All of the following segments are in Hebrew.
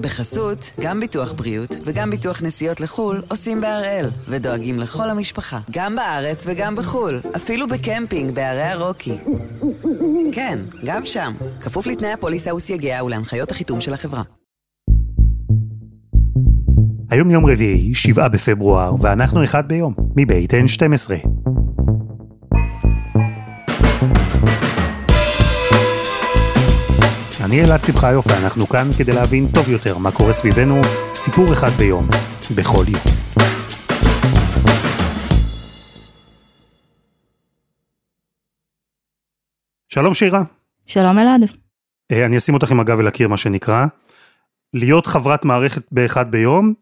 בחסות, גם ביטוח בריאות וגם ביטוח נסיעות לחו"ל עושים בהראל, ודואגים לכל המשפחה, גם בארץ וגם בחו"ל, אפילו בקמפינג בערי הרוקי. כן, גם שם, כפוף לתנאי הפוליסה וסייגיה ולהנחיות החיתום של החברה. היום יום רביעי, שבעה בפברואר, ואנחנו אחד ביום, מבית N12. אני אלעד שמחיוף, ואנחנו כאן כדי להבין טוב יותר מה קורה סביבנו, סיפור אחד ביום, בכל יום. שלום שירה. שלום אלעד. אה, אני אשים אותך עם הגב אל הקיר, מה שנקרא. להיות חברת מערכת באחד ביום,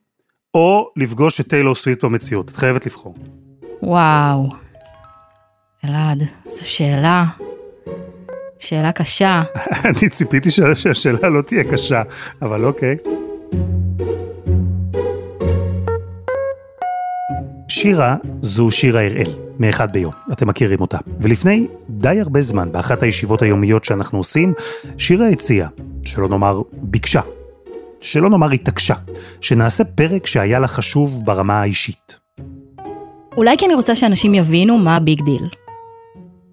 או לפגוש את טיילור סוויט במציאות. את חייבת לבחור. וואו. אלעד, זו שאלה. שאלה קשה. אני ציפיתי שהשאלה לא תהיה קשה, אבל אוקיי. שירה זו שירה הראל, מאחד ביום, אתם מכירים אותה. ולפני די הרבה זמן, באחת הישיבות היומיות שאנחנו עושים, שירה הציעה, שלא נאמר ביקשה, שלא נאמר התעקשה, שנעשה פרק שהיה לה חשוב ברמה האישית. אולי כי אני רוצה שאנשים יבינו מה ה big deal.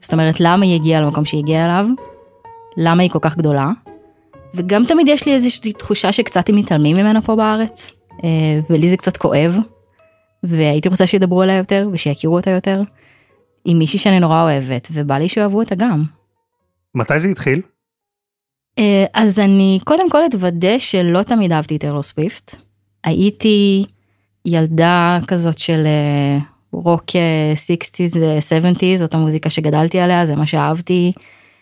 זאת אומרת, למה היא הגיעה למקום שהיא הגיעה אליו, למה היא כל כך גדולה, וגם תמיד יש לי איזושהי תחושה שקצת הם מתעלמים ממנה פה בארץ, אה, ולי זה קצת כואב, והייתי רוצה שידברו עליה יותר ושיכירו אותה יותר, עם מישהי שאני נורא אוהבת, ובא לי שיאהבו אותה גם. מתי זה התחיל? אה, אז אני קודם כל אתוודה שלא תמיד אהבתי את טיילור סוויפט. הייתי ילדה כזאת של אה, רוק 60's ו-70's, זאת המוזיקה שגדלתי עליה, זה מה שאהבתי.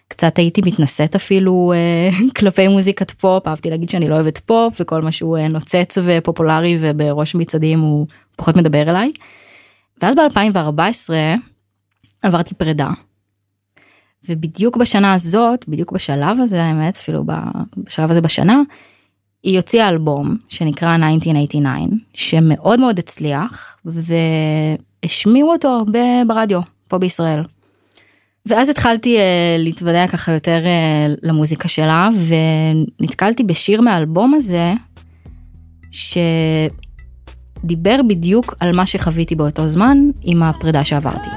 קצת הייתי מתנשאת אפילו אה, כלפי מוזיקת פופ, אהבתי להגיד שאני לא אוהבת פופ וכל מה שהוא נוצץ ופופולרי ובראש מצעדים הוא פחות מדבר אליי. ואז ב-2014 עברתי פרידה. ובדיוק בשנה הזאת, בדיוק בשלב הזה האמת, אפילו בשלב הזה בשנה, היא הוציאה אלבום שנקרא 1989, שמאוד מאוד הצליח, והשמיעו אותו הרבה ברדיו, פה בישראל. ואז התחלתי uh, להתוודע ככה יותר uh, למוזיקה שלה, ונתקלתי בשיר מהאלבום הזה, שדיבר בדיוק על מה שחוויתי באותו זמן עם הפרידה שעברתי.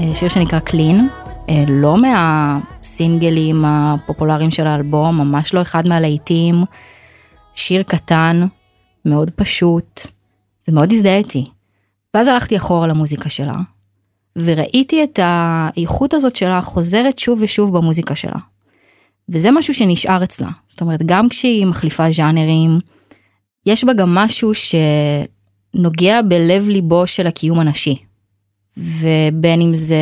אה, שיר שנקרא קלין, לא מהסינגלים הפופולריים של האלבום, ממש לא אחד מהלהיטים, שיר קטן, מאוד פשוט, ומאוד הזדהיתי. ואז הלכתי אחורה למוזיקה שלה, וראיתי את האיכות הזאת שלה חוזרת שוב ושוב במוזיקה שלה. וזה משהו שנשאר אצלה, זאת אומרת, גם כשהיא מחליפה ז'אנרים, יש בה גם משהו שנוגע בלב ליבו של הקיום הנשי. ובין אם זה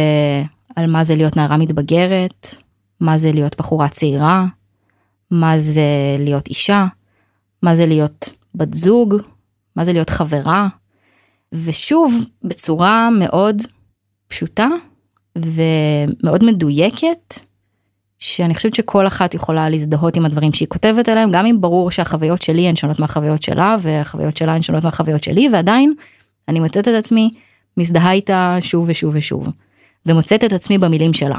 על מה זה להיות נערה מתבגרת, מה זה להיות בחורה צעירה, מה זה להיות אישה, מה זה להיות בת זוג, מה זה להיות חברה, ושוב, בצורה מאוד פשוטה ומאוד מדויקת, שאני חושבת שכל אחת יכולה להזדהות עם הדברים שהיא כותבת עליהם, גם אם ברור שהחוויות שלי הן שונות מהחוויות שלה, והחוויות שלה הן שונות מהחוויות שלי, ועדיין אני מוצאת את עצמי מזדהה איתה שוב ושוב ושוב, ומוצאת את עצמי במילים שלה.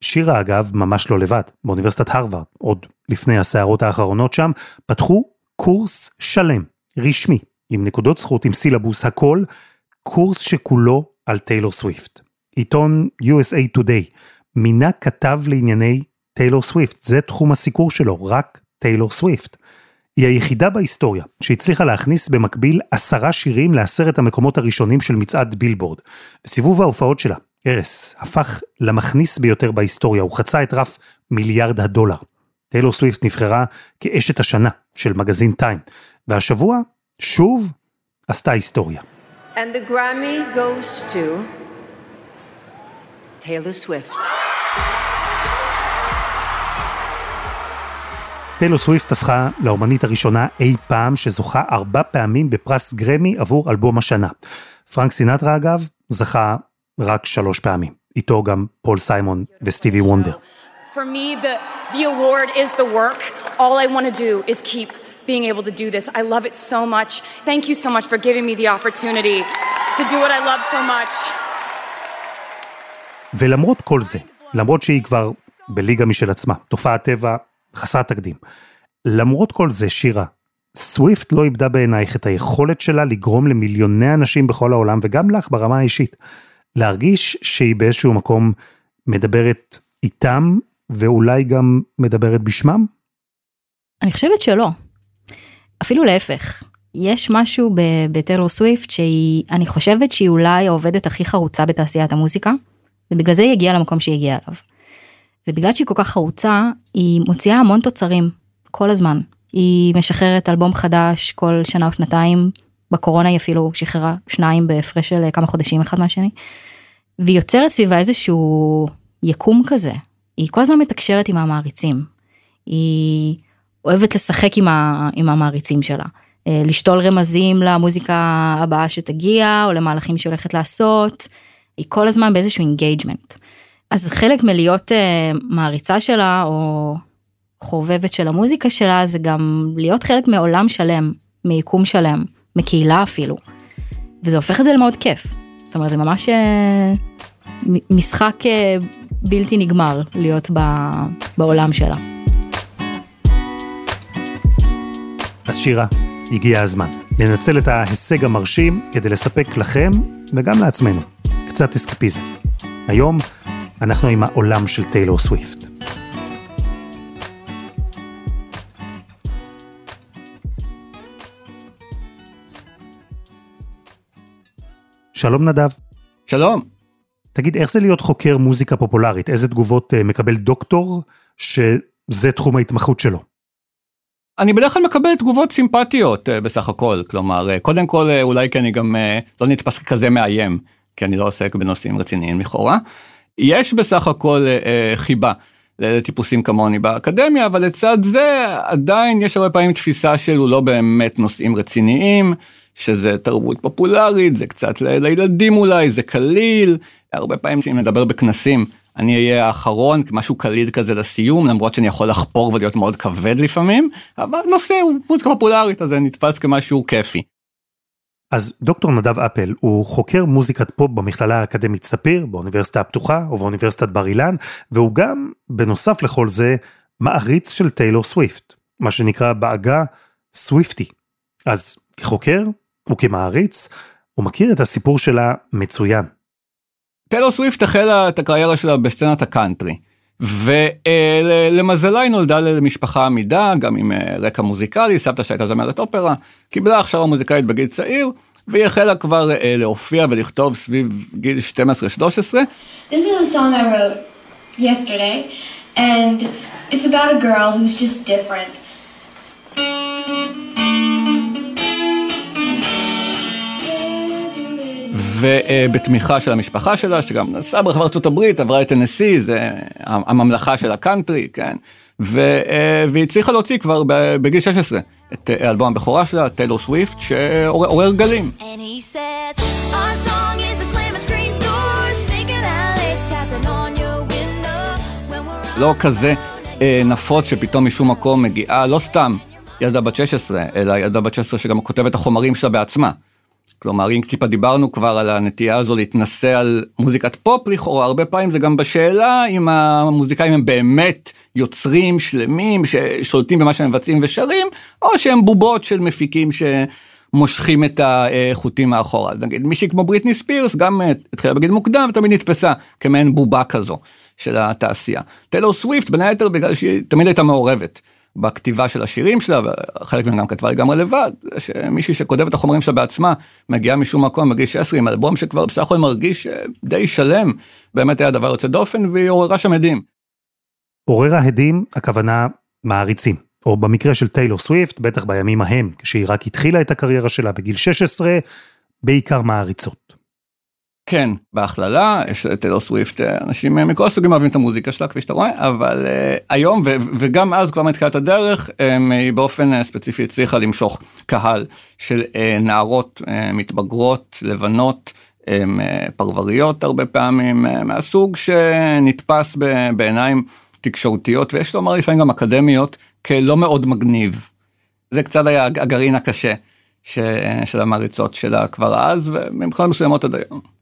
שירה אגב ממש לא לבד, באוניברסיטת הרווארד, עוד לפני הסערות האחרונות שם, פתחו קורס שלם רשמי, עם נקודות זכות, עם סילבוס, הכל, קורס שכולו על טיילור סוויפט. עיתון USA Today מינה כתב לענייני טיילור סוויפט, זה תחום הסיקור שלו, רק טיילור סוויפט. היא היחידה בהיסטוריה שהצליחה להכניס במקביל עשרה שירים לעשרת המקומות הראשונים של מצעד בילבורד. בסיבוב ההופעות שלה, ארס הפך למכניס ביותר בהיסטוריה, הוא חצה את רף מיליארד הדולר. טיילור סוויפט נבחרה כאשת השנה של מגזין טיים, והשבוע, שוב, עשתה היסטוריה. And the Grammy goes to Taylor Swift. טיילור סוויפט הפכה לאומנית הראשונה אי פעם שזוכה ארבע פעמים בפרס גרמי עבור אלבום השנה. פרנק סינטרה אגב, זכה רק שלוש פעמים. איתו גם פול סיימון וסטיבי וונדר. For me, the, the award is the work. All I want to do is keep being able to do this. I love it so much. Thank you so much for giving me the opportunity to do what I love so much. ולמרות כל זה, למרות שהיא כבר בליגה משל עצמה, תופעת טבע חסרת תקדים. למרות כל זה, שירה, סוויפט לא איבדה בעינייך את היכולת שלה לגרום למיליוני אנשים בכל העולם, וגם לך ברמה האישית, להרגיש שהיא באיזשהו מקום מדברת איתם, ואולי גם מדברת בשמם? אני חושבת שלא. אפילו להפך. יש משהו בטיילור סוויפט שהיא, אני חושבת שהיא אולי העובדת הכי חרוצה בתעשיית המוזיקה, ובגלל זה היא הגיעה למקום שהיא הגיעה אליו. ובגלל שהיא כל כך חרוצה, היא מוציאה המון תוצרים, כל הזמן. היא משחררת אלבום חדש כל שנה או שנתיים, בקורונה היא אפילו שחררה שניים בהפרש של כמה חודשים אחד מהשני. והיא יוצרת סביבה איזשהו יקום כזה. היא כל הזמן מתקשרת עם המעריצים. היא אוהבת לשחק עם, ה, עם המעריצים שלה. אה, לשתול רמזים למוזיקה הבאה שתגיע, או למהלכים שהיא הולכת לעשות. היא כל הזמן באיזשהו engagement. אז חלק מלהיות אה, מעריצה שלה, או חובבת של המוזיקה שלה, זה גם להיות חלק מעולם שלם, מיקום שלם, מקהילה אפילו. וזה הופך את זה למאוד כיף. זאת אומרת, זה ממש אה, משחק אה, בלתי נגמר להיות ב, בעולם שלה. אז שירה, הגיע הזמן. ננצל את ההישג המרשים כדי לספק לכם וגם לעצמנו קצת אסקפיזם. היום אנחנו עם העולם של טיילור סוויפט. שלום נדב. שלום. תגיד, איך זה להיות חוקר מוזיקה פופולרית? איזה תגובות uh, מקבל דוקטור שזה תחום ההתמחות שלו? אני בדרך כלל מקבל תגובות סימפטיות uh, בסך הכל, כלומר, uh, קודם כל אולי כי אני גם לא נתפס ככזה מאיים, כי אני לא עוסק בנושאים רציניים לכאורה. יש בסך הכל חיבה לטיפוסים כמוני באקדמיה, אבל לצד זה עדיין יש הרבה פעמים תפיסה שלו לא באמת נושאים רציניים. שזה תרבות פופולרית, זה קצת לילדים אולי, זה קליל, הרבה פעמים כשאני מדבר בכנסים, אני אהיה האחרון, משהו קליל כזה לסיום, למרות שאני יכול לחפור ולהיות מאוד כבד לפעמים, אבל נושא הוא מוזיקה פופולרית, אז זה נתפס כמשהו כיפי. אז דוקטור נדב אפל הוא חוקר מוזיקת פופ במכללה האקדמית ספיר, באוניברסיטה הפתוחה ובאוניברסיטת בר אילן, והוא גם, בנוסף לכל זה, מעריץ של טיילור סוויפט, מה שנקרא בעגה Swiftie. אז כחוקר, וכמעריץ, הוא מכיר את הסיפור שלה מצוין. טיילור סוויפט החלה את הקריירה שלה בסצנת הקאנטרי. ולמזלה היא נולדה למשפחה עמידה, גם עם אה, רקע מוזיקלי, סבתא שהייתה זמרת אופרה, קיבלה הכשרה מוזיקלית בגיל צעיר, והיא החלה כבר אה, להופיע ולכתוב סביב גיל 12-13. This is a song I wrote yesterday, and it's about a girl who's just different. ובתמיכה של המשפחה שלה, שגם נסעה ברחבי ארצות הברית, עברה את טנסי, זה הממלכה של הקאנטרי, כן? והיא הצליחה להוציא כבר בגיל 16 את אלבום הבכורה שלה, טיילור סוויפט, שעורר גלים. לא כזה נפוץ שפתאום משום מקום מגיעה, לא סתם ילדה בת 16, אלא ילדה בת 16 שגם כותבת את החומרים שלה בעצמה. כלומר, אם טיפה דיברנו כבר על הנטייה הזו להתנסה על מוזיקת פופ לכאורה, הרבה פעמים זה גם בשאלה אם המוזיקאים הם באמת יוצרים שלמים ששולטים במה שהם מבצעים ושרים, או שהם בובות של מפיקים שמושכים את החוטים מאחורה. נגיד מישהי כמו בריטני ספירס גם התחילה בגיל מוקדם, תמיד נתפסה כמעין בובה כזו של התעשייה. טיילור סוויפט בין היתר בגלל שהיא תמיד הייתה מעורבת. בכתיבה של השירים שלה, וחלק מהם גם כתבה לגמרי לבד, שמישהי שכותב את החומרים שלה בעצמה, מגיעה משום מקום בגיל 16 עם אלבום שכבר בסך הכל מרגיש אה, די שלם, באמת היה דבר יוצא דופן, והיא עוררה שם הדים. עוררה הדים, הכוונה מעריצים. או במקרה של טיילור סוויפט, בטח בימים ההם, כשהיא רק התחילה את הקריירה שלה בגיל 16, בעיקר מעריצות. כן, בהכללה, יש טיילור סוויפט, אה, אנשים מכל הסוגים אוהבים את המוזיקה שלה, כפי שאתה רואה, אבל uh, היום, ו- וגם אז כבר מתחילת הדרך, um, היא באופן uh, ספציפי הצליחה למשוך קהל של uh, נערות uh, מתבגרות, לבנות, um, uh, פרבריות הרבה פעמים, uh, מהסוג שנתפס ב- בעיניים תקשורתיות, ויש לומר לפעמים גם אקדמיות, כלא מאוד מגניב. זה קצת היה הגרעין הקשה ש- של המעריצות שלה כבר אז, ומבחינות מסוימות עד היום.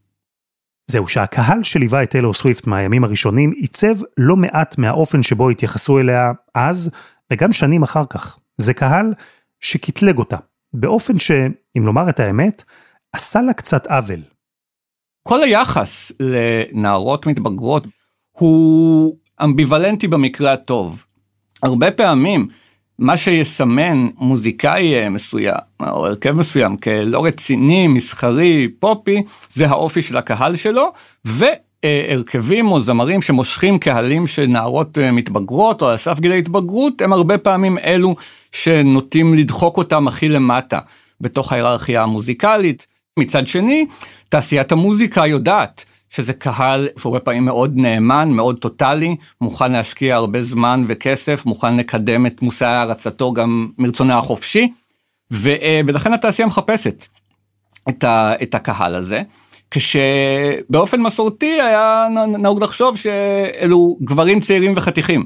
זהו שהקהל שליווה את טיילור סוויפט מהימים הראשונים עיצב לא מעט מהאופן שבו התייחסו אליה אז וגם שנים אחר כך. זה קהל שקטלג אותה, באופן שאם לומר את האמת, עשה לה קצת עוול. כל היחס לנערות מתבגרות הוא אמביוולנטי במקרה הטוב. הרבה פעמים מה שיסמן מוזיקאי אה, מסוים או הרכב מסוים כלא רציני, מסחרי, פופי, זה האופי של הקהל שלו, והרכבים או זמרים שמושכים קהלים של נערות אה, מתבגרות או על סף גיל ההתבגרות, הם הרבה פעמים אלו שנוטים לדחוק אותם הכי למטה בתוך ההיררכיה המוזיקלית. מצד שני, תעשיית המוזיקה יודעת שזה קהל שהרבה פעמים מאוד נאמן, מאוד טוטאלי, מוכן להשקיע הרבה זמן וכסף, מוכן לקדם את מושא הערצתו גם מרצונה החופשי, ולכן התעשייה מחפשת את, ה, את הקהל הזה. כשבאופן מסורתי היה נהוג לחשוב שאלו גברים צעירים וחתיכים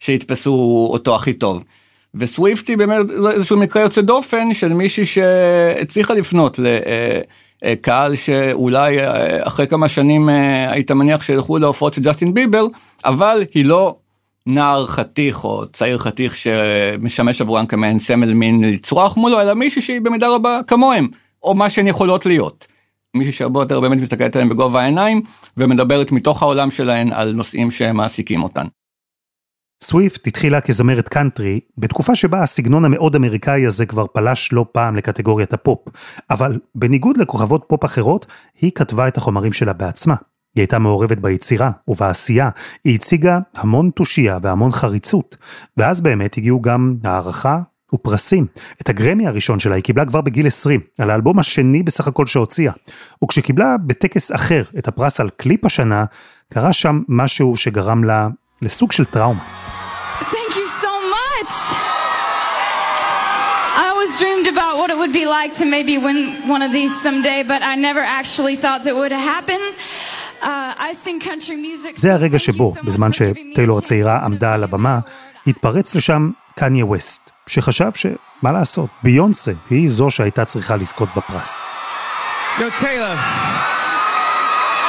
שיתפסו אותו הכי טוב. וסוויפטי באמת איזשהו מקרה יוצא דופן של מישהי שהצליחה לפנות ל... אה, קהל שאולי אה, אחרי כמה שנים אה, היית מניח שילכו להופעות של ג'סטין ביבר, אבל היא לא נער חתיך או צעיר חתיך שמשמש עבורם כמעין סמל מין לצרוח מולו, אלא מישהי שהיא במידה רבה כמוהם, או מה שהן יכולות להיות. מישהי שהרבה יותר באמת מסתכלת עליהם בגובה העיניים ומדברת מתוך העולם שלהן על נושאים שמעסיקים אותן. סוויפט התחילה כזמרת קאנטרי, בתקופה שבה הסגנון המאוד אמריקאי הזה כבר פלש לא פעם לקטגוריית הפופ. אבל בניגוד לכוכבות פופ אחרות, היא כתבה את החומרים שלה בעצמה. היא הייתה מעורבת ביצירה ובעשייה, היא הציגה המון תושייה והמון חריצות. ואז באמת הגיעו גם הערכה ופרסים. את הגרמי הראשון שלה היא קיבלה כבר בגיל 20, על האלבום השני בסך הכל שהוציאה. וכשקיבלה בטקס אחר את הפרס על קליפ השנה, קרה שם משהו שגרם לה לסוג של טראומה. Thank you so much. I always dreamed about what it would be like to maybe win one of these someday, but I never actually thought that would happen. Uh, זה הרגע שבו, בזמן שטיילור הצעירה עמדה על הבמה, התפרץ לשם קניה ווסט, שחשב שמה לעשות, ביונסה היא זו שהייתה צריכה לזכות בפרס. Yo, Taylor,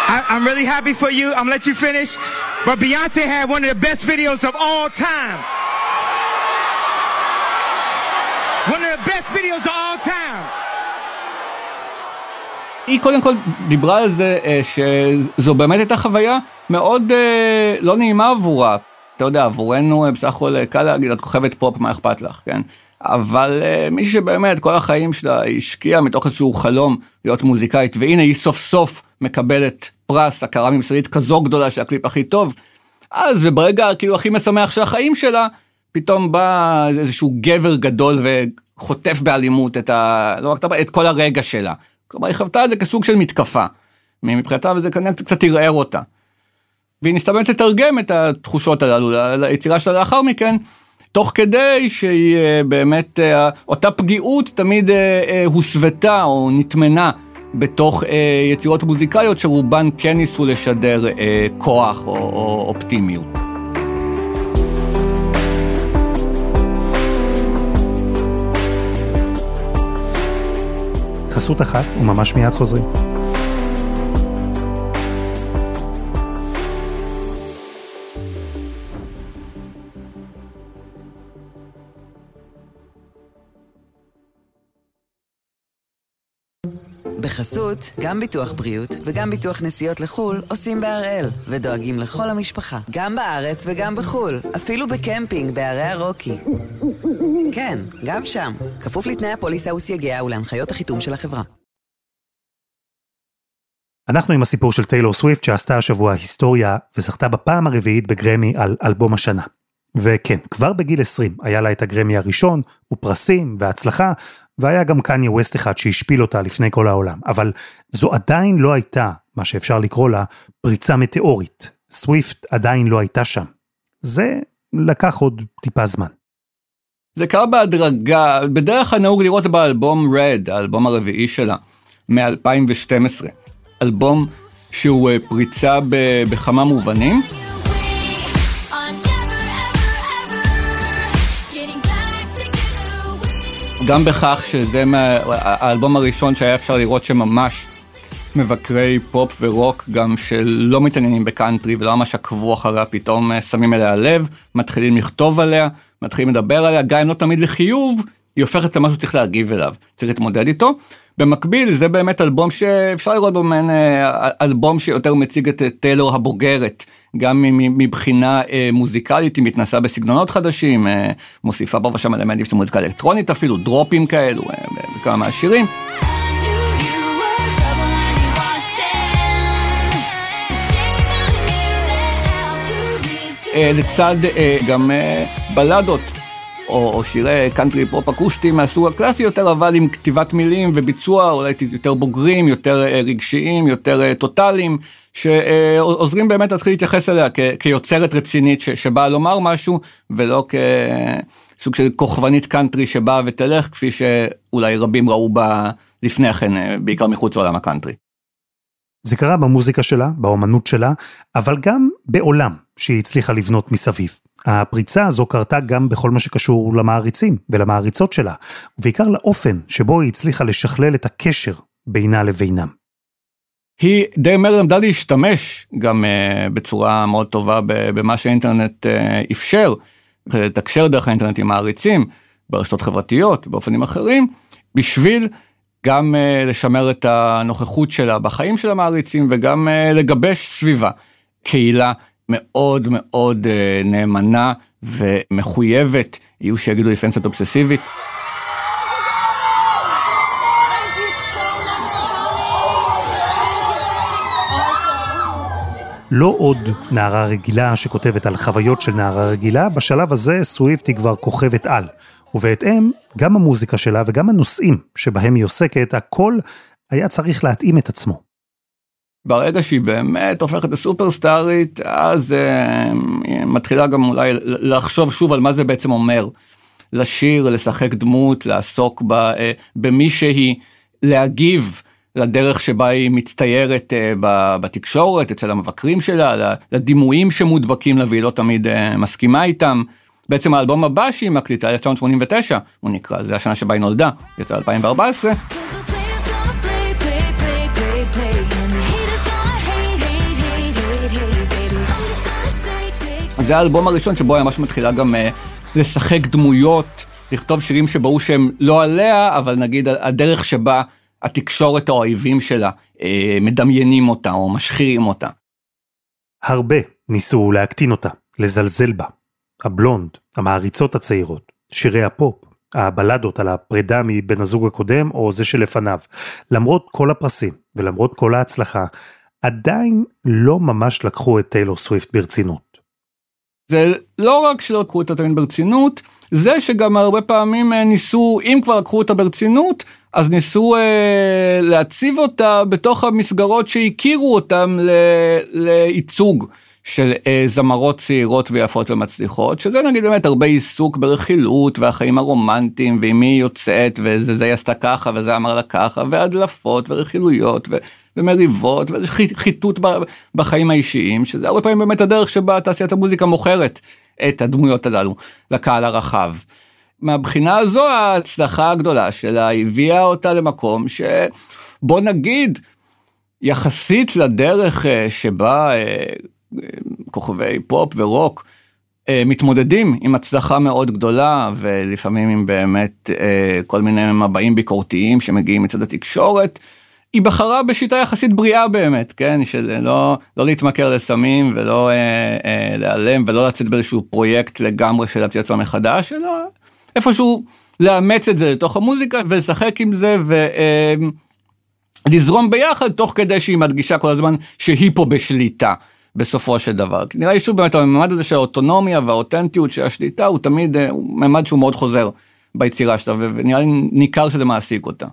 I, I'm really happy for you. I'm gonna let you finish. But Beyonce had one of the best videos of all time. One of the best videos of all time. היא קודם כל דיברה על זה אה, שזו באמת הייתה חוויה מאוד אה, לא נעימה עבורה. אתה יודע, עבורנו אה, בסך הכל קל להגיד, את כוכבת פופ, מה אכפת לך, כן? אבל מי שבאמת כל החיים שלה השקיעה מתוך איזשהו חלום להיות מוזיקאית, והנה היא סוף סוף מקבלת פרס, הכרה ממסדית כזו גדולה של הקליפ הכי טוב, אז וברגע כאילו הכי משמח של החיים שלה, פתאום בא איזשהו גבר גדול וחוטף באלימות את, ה... לא רק את כל הרגע שלה. כלומר, היא חוותה את זה כסוג של מתקפה. מבחינתה וזה כנראה קצת ערער אותה. והיא ניסתה באמת לתרגם את התחושות הללו ליצירה שלה לאחר מכן, תוך כדי שהיא אה, באמת, אה, אותה פגיעות תמיד אה, הוסוותה או נטמנה בתוך אה, יצירות מוזיקליות שרובן כן ניסו לשדר אה, כוח או, או אופטימיות. חסות אחת וממש מיד חוזרים. בחסות, גם ביטוח בריאות וגם ביטוח נסיעות לחו"ל עושים בהראל, ודואגים לכל המשפחה, גם בארץ וגם בחו"ל, אפילו בקמפינג בערי הרוקי. כן, גם שם, כפוף לתנאי הפוליסה וסייגיה ולהנחיות החיתום של החברה. אנחנו עם הסיפור של טיילור סוויפט שעשתה השבוע היסטוריה וזכתה בפעם הרביעית בגרמי על אלבום השנה. וכן, כבר בגיל 20 היה לה את הגרמי הראשון, ופרסים, והצלחה, והיה גם קניה ווסט אחד שהשפיל אותה לפני כל העולם. אבל זו עדיין לא הייתה, מה שאפשר לקרוא לה, פריצה מטאורית. סוויפט עדיין לא הייתה שם. זה לקח עוד טיפה זמן. זה קרה בהדרגה, בדרך כלל נהוג לראות באלבום רד, האלבום הרביעי שלה, מ-2012. אלבום שהוא אה, פריצה בכמה מובנים. גם בכך שזה מה, האלבום הראשון שהיה אפשר לראות שממש מבקרי פופ ורוק גם שלא מתעניינים בקאנטרי ולא ממש עקבו אחריה, פתאום אה, שמים אליה לב, מתחילים לכתוב עליה, מתחילים לדבר עליה, גם אם לא תמיד לחיוב, היא הופכת למשהו שצריך להגיב אליו, צריך להתמודד איתו. במקביל זה באמת אלבום שאפשר לראות בו מעין אה, אלבום שיותר מציג את טיילור הבוגרת, גם מבחינה אה, מוזיקלית היא מתנסה בסגנונות חדשים, מוסיפה פה ושם אלמנטים של מוזיקה אלקטרונית אפילו, דרופים כאלו בכמה מהשירים. אה, לצד אה, גם אה, בלדות. או, או שירי קאנטרי פופ אקוסטי מהסוג הקלאסי יותר, אבל עם כתיבת מילים וביצוע אולי יותר בוגרים, יותר רגשיים, יותר טוטאליים, שעוזרים באמת להתחיל להתייחס אליה כ, כיוצרת רצינית ש, שבאה לומר משהו, ולא כסוג של כוכבנית קאנטרי שבאה ותלך, כפי שאולי רבים ראו בה לפני כן, בעיקר מחוץ לעולם הקאנטרי. זה קרה במוזיקה שלה, באומנות שלה, אבל גם בעולם שהיא הצליחה לבנות מסביב. הפריצה הזו קרתה גם בכל מה שקשור למעריצים ולמעריצות שלה, ובעיקר לאופן שבו היא הצליחה לשכלל את הקשר בינה לבינם. היא די מהר למדה להשתמש גם אה, בצורה מאוד טובה במה שהאינטרנט אה, אפשר, לתקשר דרך האינטרנט עם מעריצים, ברשתות חברתיות, באופנים אחרים, בשביל גם uh, לשמר את הנוכחות שלה בחיים של המעריצים וגם uh, לגבש סביבה קהילה מאוד מאוד uh, נאמנה ומחויבת, יהיו שיגידו קצת אובססיבית. לא עוד נערה רגילה שכותבת על חוויות של נערה רגילה, בשלב הזה סוויפט היא כבר כוכבת על. ובהתאם, גם המוזיקה שלה וגם הנושאים שבהם היא עוסקת, הכל היה צריך להתאים את עצמו. ברגע שהיא באמת הופכת לסופרסטארית, אז uh, היא מתחילה גם אולי לחשוב שוב על מה זה בעצם אומר. לשיר, לשחק דמות, לעסוק ב, uh, במי שהיא, להגיב לדרך שבה היא מצטיירת uh, בתקשורת, אצל המבקרים שלה, לדימויים שמודבקים לה והיא לא תמיד uh, מסכימה איתם. בעצם האלבום הבא שהיא מקליטה, 1989, הוא נקרא, זה השנה שבה היא נולדה, יצא 2014. זה האלבום הראשון שבו היא ממש מתחילה גם uh, לשחק דמויות, לכתוב שירים שברור שהם לא עליה, אבל נגיד הדרך שבה התקשורת או האויבים שלה uh, מדמיינים אותה או משחירים אותה. הרבה ניסו להקטין אותה, לזלזל בה. הבלונד, המעריצות הצעירות, שירי הפופ, הבלדות על הפרידה מבן הזוג הקודם או זה שלפניו. למרות כל הפרסים ולמרות כל ההצלחה, עדיין לא ממש לקחו את טיילור סוויפט ברצינות. זה לא רק שלא לקחו אותה תמיד ברצינות, זה שגם הרבה פעמים אה, ניסו, אם כבר לקחו אותה ברצינות, אז ניסו אה, להציב אותה בתוך המסגרות שהכירו אותם לייצוג. של אה, זמרות צעירות ויפות ומצליחות, שזה נגיד באמת הרבה עיסוק ברכילות והחיים הרומנטיים, ועם מי היא יוצאת, וזה זה עשתה ככה וזה אמר לה ככה, והדלפות ורכילויות ו, ומריבות וחיטוט בחיים האישיים, שזה הרבה פעמים באמת הדרך שבה תעשיית המוזיקה מוכרת את הדמויות הללו לקהל הרחב. מהבחינה הזו ההצלחה הגדולה שלה הביאה אותה למקום שבוא נגיד יחסית לדרך אה, שבה אה, כוכבי פופ ורוק אה, מתמודדים עם הצלחה מאוד גדולה ולפעמים עם באמת אה, כל מיני מבעים ביקורתיים שמגיעים מצד התקשורת. היא בחרה בשיטה יחסית בריאה באמת, כן, של לא, לא להתמכר לסמים ולא אה, אה, להיעלם ולא לצאת באיזשהו פרויקט לגמרי של להמציא עצמה מחדש, אלא איפשהו לאמץ את זה לתוך המוזיקה ולשחק עם זה ולזרום אה, ביחד תוך כדי שהיא מדגישה כל הזמן שהיא פה בשליטה. בסופו של דבר. נראה לי שוב באמת הממד הזה של האוטונומיה והאותנטיות של השליטה הוא תמיד אה, הוא ממד שהוא מאוד חוזר ביצירה שלה ונראה לי ניכר שזה מעסיק אותה.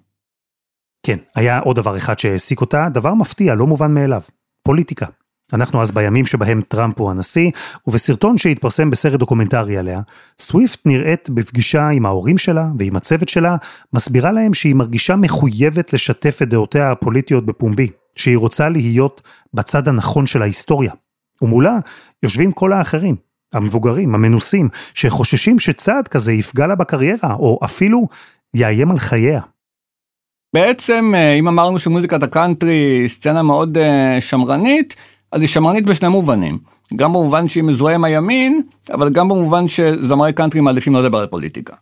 כן, היה עוד דבר אחד שהעסיק אותה, דבר מפתיע, לא מובן מאליו, פוליטיקה. אנחנו אז בימים שבהם טראמפ הוא הנשיא, ובסרטון שהתפרסם בסרט דוקומנטרי עליה, סוויפט נראית בפגישה עם ההורים שלה ועם הצוות שלה, מסבירה להם שהיא מרגישה מחויבת לשתף את דעותיה הפוליטיות בפומבי, שהיא רוצה להיות בצד הנכון של ההיסטוריה. ומולה יושבים כל האחרים, המבוגרים, המנוסים, שחוששים שצעד כזה יפגע לה בקריירה, או אפילו יאיים על חייה. בעצם, אה, אם אמרנו שמוזיקת הקאנטרי סצנה מאוד אה, שמרנית, אז היא שמרנית בשני מובנים. גם במובן שהיא מזוהה עם הימין, אבל גם במובן שזמרי קאנטרי מעדיפים לא לדבר על פוליטיקה.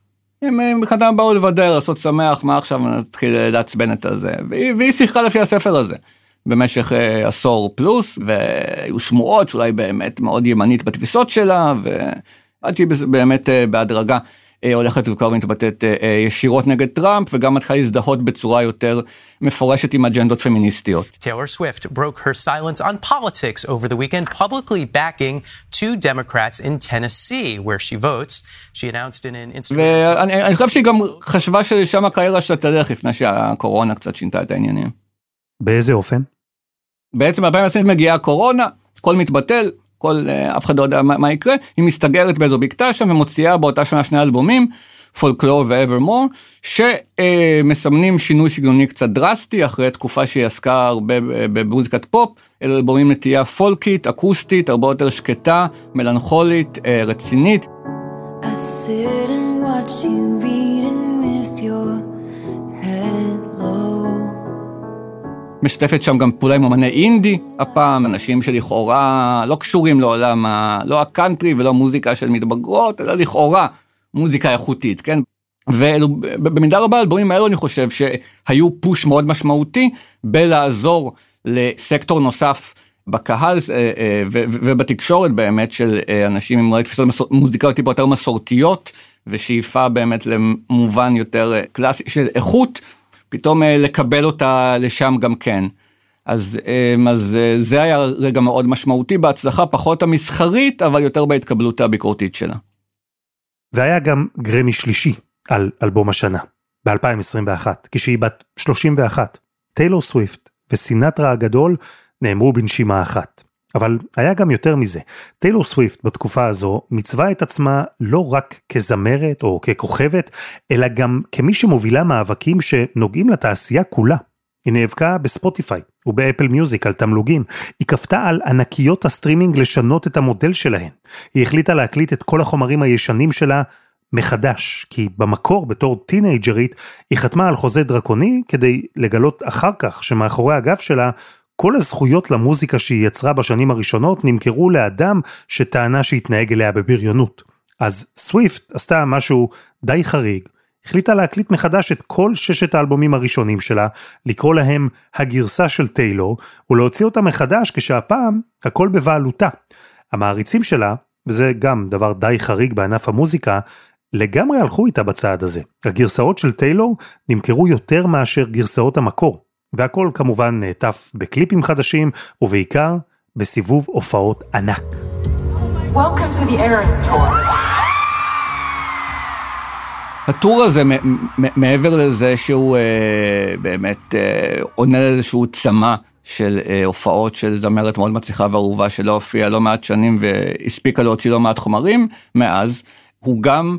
הם אה, מבחינתם באו לבדר, לעשות שמח, מה עכשיו נתחיל לעצבן את הזה. והיא, והיא שיחקה לפי הספר הזה. במשך עשור פלוס, והיו שמועות שאולי באמת מאוד ימנית בתפיסות שלה, ועד שהיא באמת בהדרגה הולכת וכבר מתבטאת uh, ישירות נגד טראמפ, וגם מתחילה להזדהות בצורה יותר מפורשת עם אג'נדות פמיניסטיות. Taylor Swift broke her silence on politics over the weekend, publicly backing two Democrats in Tennessee, where she votes. She announced in an Instagram... ואני חושב שהיא גם חשבה ששם הקריירה שלה תלך לפני שהקורונה קצת שינתה את העניינים. באיזה אופן? בעצם ב-2020 מגיעה הקורונה, הכל מתבטל, כל, אה, אף אחד לא יודע מה, מה יקרה, היא מסתגרת באיזו בקתה שם ומוציאה באותה שנה שני אלבומים, פולקלור ו-Evermore, שמסמנים שינוי סגנוני קצת דרסטי, אחרי תקופה שהיא עסקה הרבה במוזיקת פופ, אלה אלבומים נטייה פולקית, אקוסטית, הרבה יותר שקטה, מלנכולית, אה, רצינית. I sit and watch you beating משתפת שם גם פעולה עם אמני אינדי הפעם, אנשים שלכאורה לא קשורים לעולם, ה... לא הקאנטרי ולא מוזיקה של מתבגרות, אלא לכאורה מוזיקה איכותית, כן? ובמידה רבה האלבומים האלו אני חושב שהיו פוש מאוד משמעותי בלעזור לסקטור נוסף בקהל אה, אה, ובתקשורת באמת של אה, אנשים עם אולי תפיסות מוזיקליות טיפה יותר מסורתיות ושאיפה באמת למובן יותר קלאסי של איכות. פתאום לקבל אותה לשם גם כן. אז, אז זה היה רגע מאוד משמעותי בהצלחה, פחות המסחרית, אבל יותר בהתקבלות הביקורתית שלה. והיה גם גרמי שלישי על אלבום השנה, ב-2021, כשהיא בת 31. טיילור סוויפט וסינטרה הגדול נאמרו בנשימה אחת. אבל היה גם יותר מזה. טיילור סוויפט בתקופה הזו מיצבה את עצמה לא רק כזמרת או ככוכבת, אלא גם כמי שמובילה מאבקים שנוגעים לתעשייה כולה. היא נאבקה בספוטיפיי ובאפל מיוזיק על תמלוגים. היא כפתה על ענקיות הסטרימינג לשנות את המודל שלהן. היא החליטה להקליט את כל החומרים הישנים שלה מחדש, כי במקור בתור טינאייג'רית היא חתמה על חוזה דרקוני כדי לגלות אחר כך שמאחורי הגב שלה כל הזכויות למוזיקה שהיא יצרה בשנים הראשונות נמכרו לאדם שטענה שהתנהג אליה בבריונות. אז סוויפט עשתה משהו די חריג, החליטה להקליט מחדש את כל ששת האלבומים הראשונים שלה, לקרוא להם הגרסה של טיילור, ולהוציא אותה מחדש כשהפעם הכל בבעלותה. המעריצים שלה, וזה גם דבר די חריג בענף המוזיקה, לגמרי הלכו איתה בצעד הזה. הגרסאות של טיילור נמכרו יותר מאשר גרסאות המקור. והכל כמובן נעטף בקליפים חדשים, ובעיקר בסיבוב הופעות ענק. Welcome to the Eras Tour. הטור הזה, מעבר לזה שהוא אה, באמת אה, עונה לאיזשהו צמא של אה, הופעות של זמרת מאוד מצליחה ואהובה שלא הופיעה לא מעט שנים והספיקה להוציא לא מעט חומרים מאז, הוא גם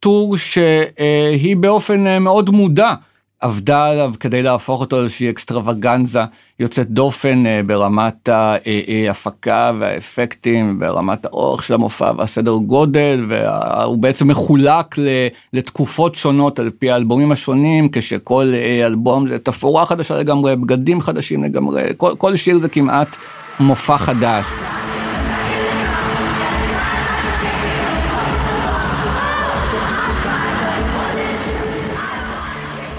טור שהיא באופן אה, מאוד מודע עבדה עליו כדי להפוך אותו לאיזושהי אקסטרווגנזה יוצאת דופן אה, ברמת ההפקה והאפקטים, ברמת האורך של המופע והסדר גודל, והוא בעצם מחולק לתקופות שונות על פי האלבומים השונים, כשכל אה, אלבום זה תפאורה חדשה לגמרי, בגדים חדשים לגמרי, כל, כל שיר זה כמעט מופע חדש.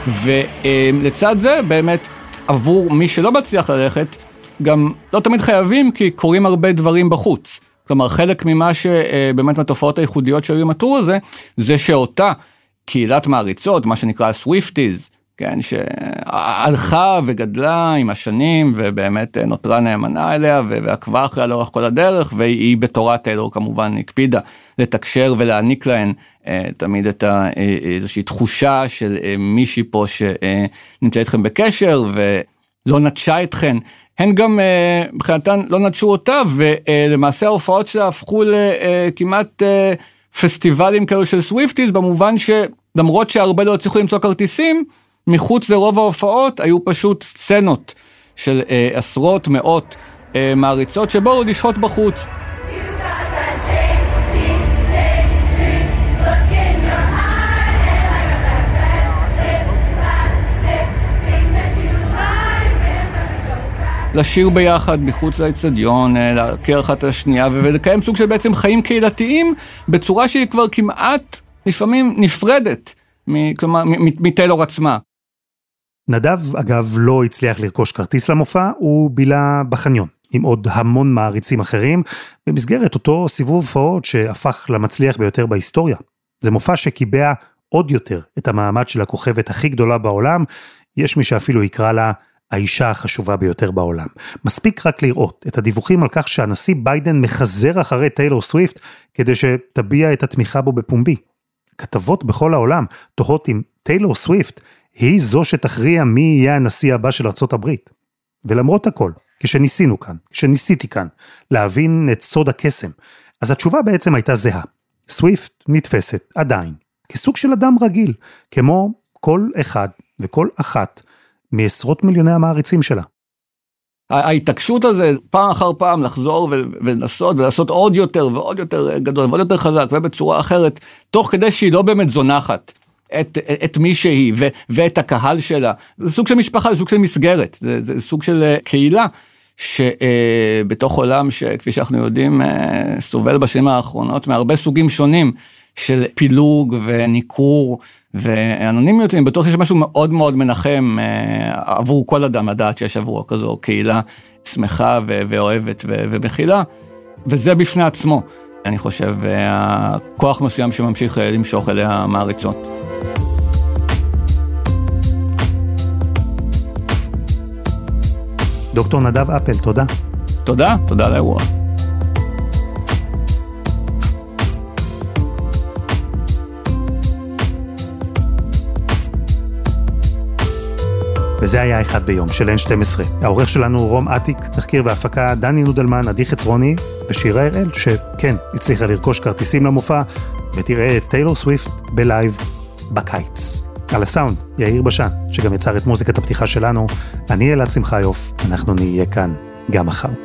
ולצד זה באמת עבור מי שלא מצליח ללכת, גם לא תמיד חייבים כי קורים הרבה דברים בחוץ. כלומר חלק ממה שבאמת מהתופעות הייחודיות שהיו עם הטור הזה, זה שאותה קהילת מעריצות, מה שנקרא סוויפטיז, כן, שהלכה וגדלה עם השנים ובאמת נותרה נאמנה אליה ועקבה אחריה לאורך כל הדרך והיא בתורת טיילור כמובן הקפידה לתקשר ולהעניק להן אה, תמיד את אה, איזושהי תחושה של אה, מישהי פה שנמצא איתכם בקשר ולא נטשה אתכן. הן גם מבחינתן לא נטשו אותה ולמעשה ההופעות שלה הפכו לכמעט פסטיבלים כאלו של סוויפטיז במובן שלמרות שהרבה לא הצליחו למצוא כרטיסים, מחוץ לרוב ההופעות היו פשוט סצנות של אה, עשרות מאות אה, מעריצות שבאו לשהות בחוץ. לשיר ביחד מחוץ לאצטדיון, אה, להכיר אחת את השנייה ולקיים סוג של בעצם חיים קהילתיים בצורה שהיא כבר כמעט לפעמים נפרדת, כלומר, מטיילור עצמה. נדב, אגב, לא הצליח לרכוש כרטיס למופע, הוא בילה בחניון. עם עוד המון מעריצים אחרים, במסגרת אותו סיבוב הופעות שהפך למצליח ביותר בהיסטוריה. זה מופע שקיבע עוד יותר את המעמד של הכוכבת הכי גדולה בעולם, יש מי שאפילו יקרא לה האישה החשובה ביותר בעולם. מספיק רק לראות את הדיווחים על כך שהנשיא ביידן מחזר אחרי טיילור סוויפט כדי שתביע את התמיכה בו בפומבי. כתבות בכל העולם תוהות אם טיילור סוויפט היא זו שתכריע מי יהיה הנשיא הבא של ארצות הברית. ולמרות הכל, כשניסינו כאן, כשניסיתי כאן, להבין את סוד הקסם, אז התשובה בעצם הייתה זהה. סוויפט נתפסת עדיין כסוג של אדם רגיל, כמו כל אחד וכל אחת מעשרות מיליוני המעריצים שלה. ההתעקשות הזה פעם אחר פעם לחזור ולנסות ולעשות עוד יותר ועוד יותר גדול ועוד יותר חזק ובצורה אחרת, תוך כדי שהיא לא באמת זונחת. את, את מי שהיא ו, ואת הקהל שלה. זה סוג של משפחה, זה סוג של מסגרת, זה, זה סוג של אה, קהילה. שבתוך אה, עולם שכפי שאנחנו יודעים אה, סובל בשנים האחרונות מהרבה סוגים שונים של פילוג וניכור ואנונימיות, אני בטוח שיש משהו מאוד מאוד מנחם עבור כל אדם לדעת שיש עבורו כזו קהילה שמחה ואוהבת ומכילה, וזה בפני עצמו, אני חושב, הכוח מסוים שממשיך למשוך אליה מעריצות. דוקטור נדב אפל, תודה. תודה, תודה על האירוע. וזה היה אחד ביום של N12. העורך שלנו רום אטיק, תחקיר והפקה דני נודלמן, עדי חצרוני ושירה הראל, שכן, הצליחה לרכוש כרטיסים למופע, ותראה את טיילור סוויפט בלייב בקיץ. על הסאונד, יאיר בשן, שגם יצר את מוזיקת הפתיחה שלנו. אני אלעד שמחיוף, אנחנו נהיה כאן גם מחר.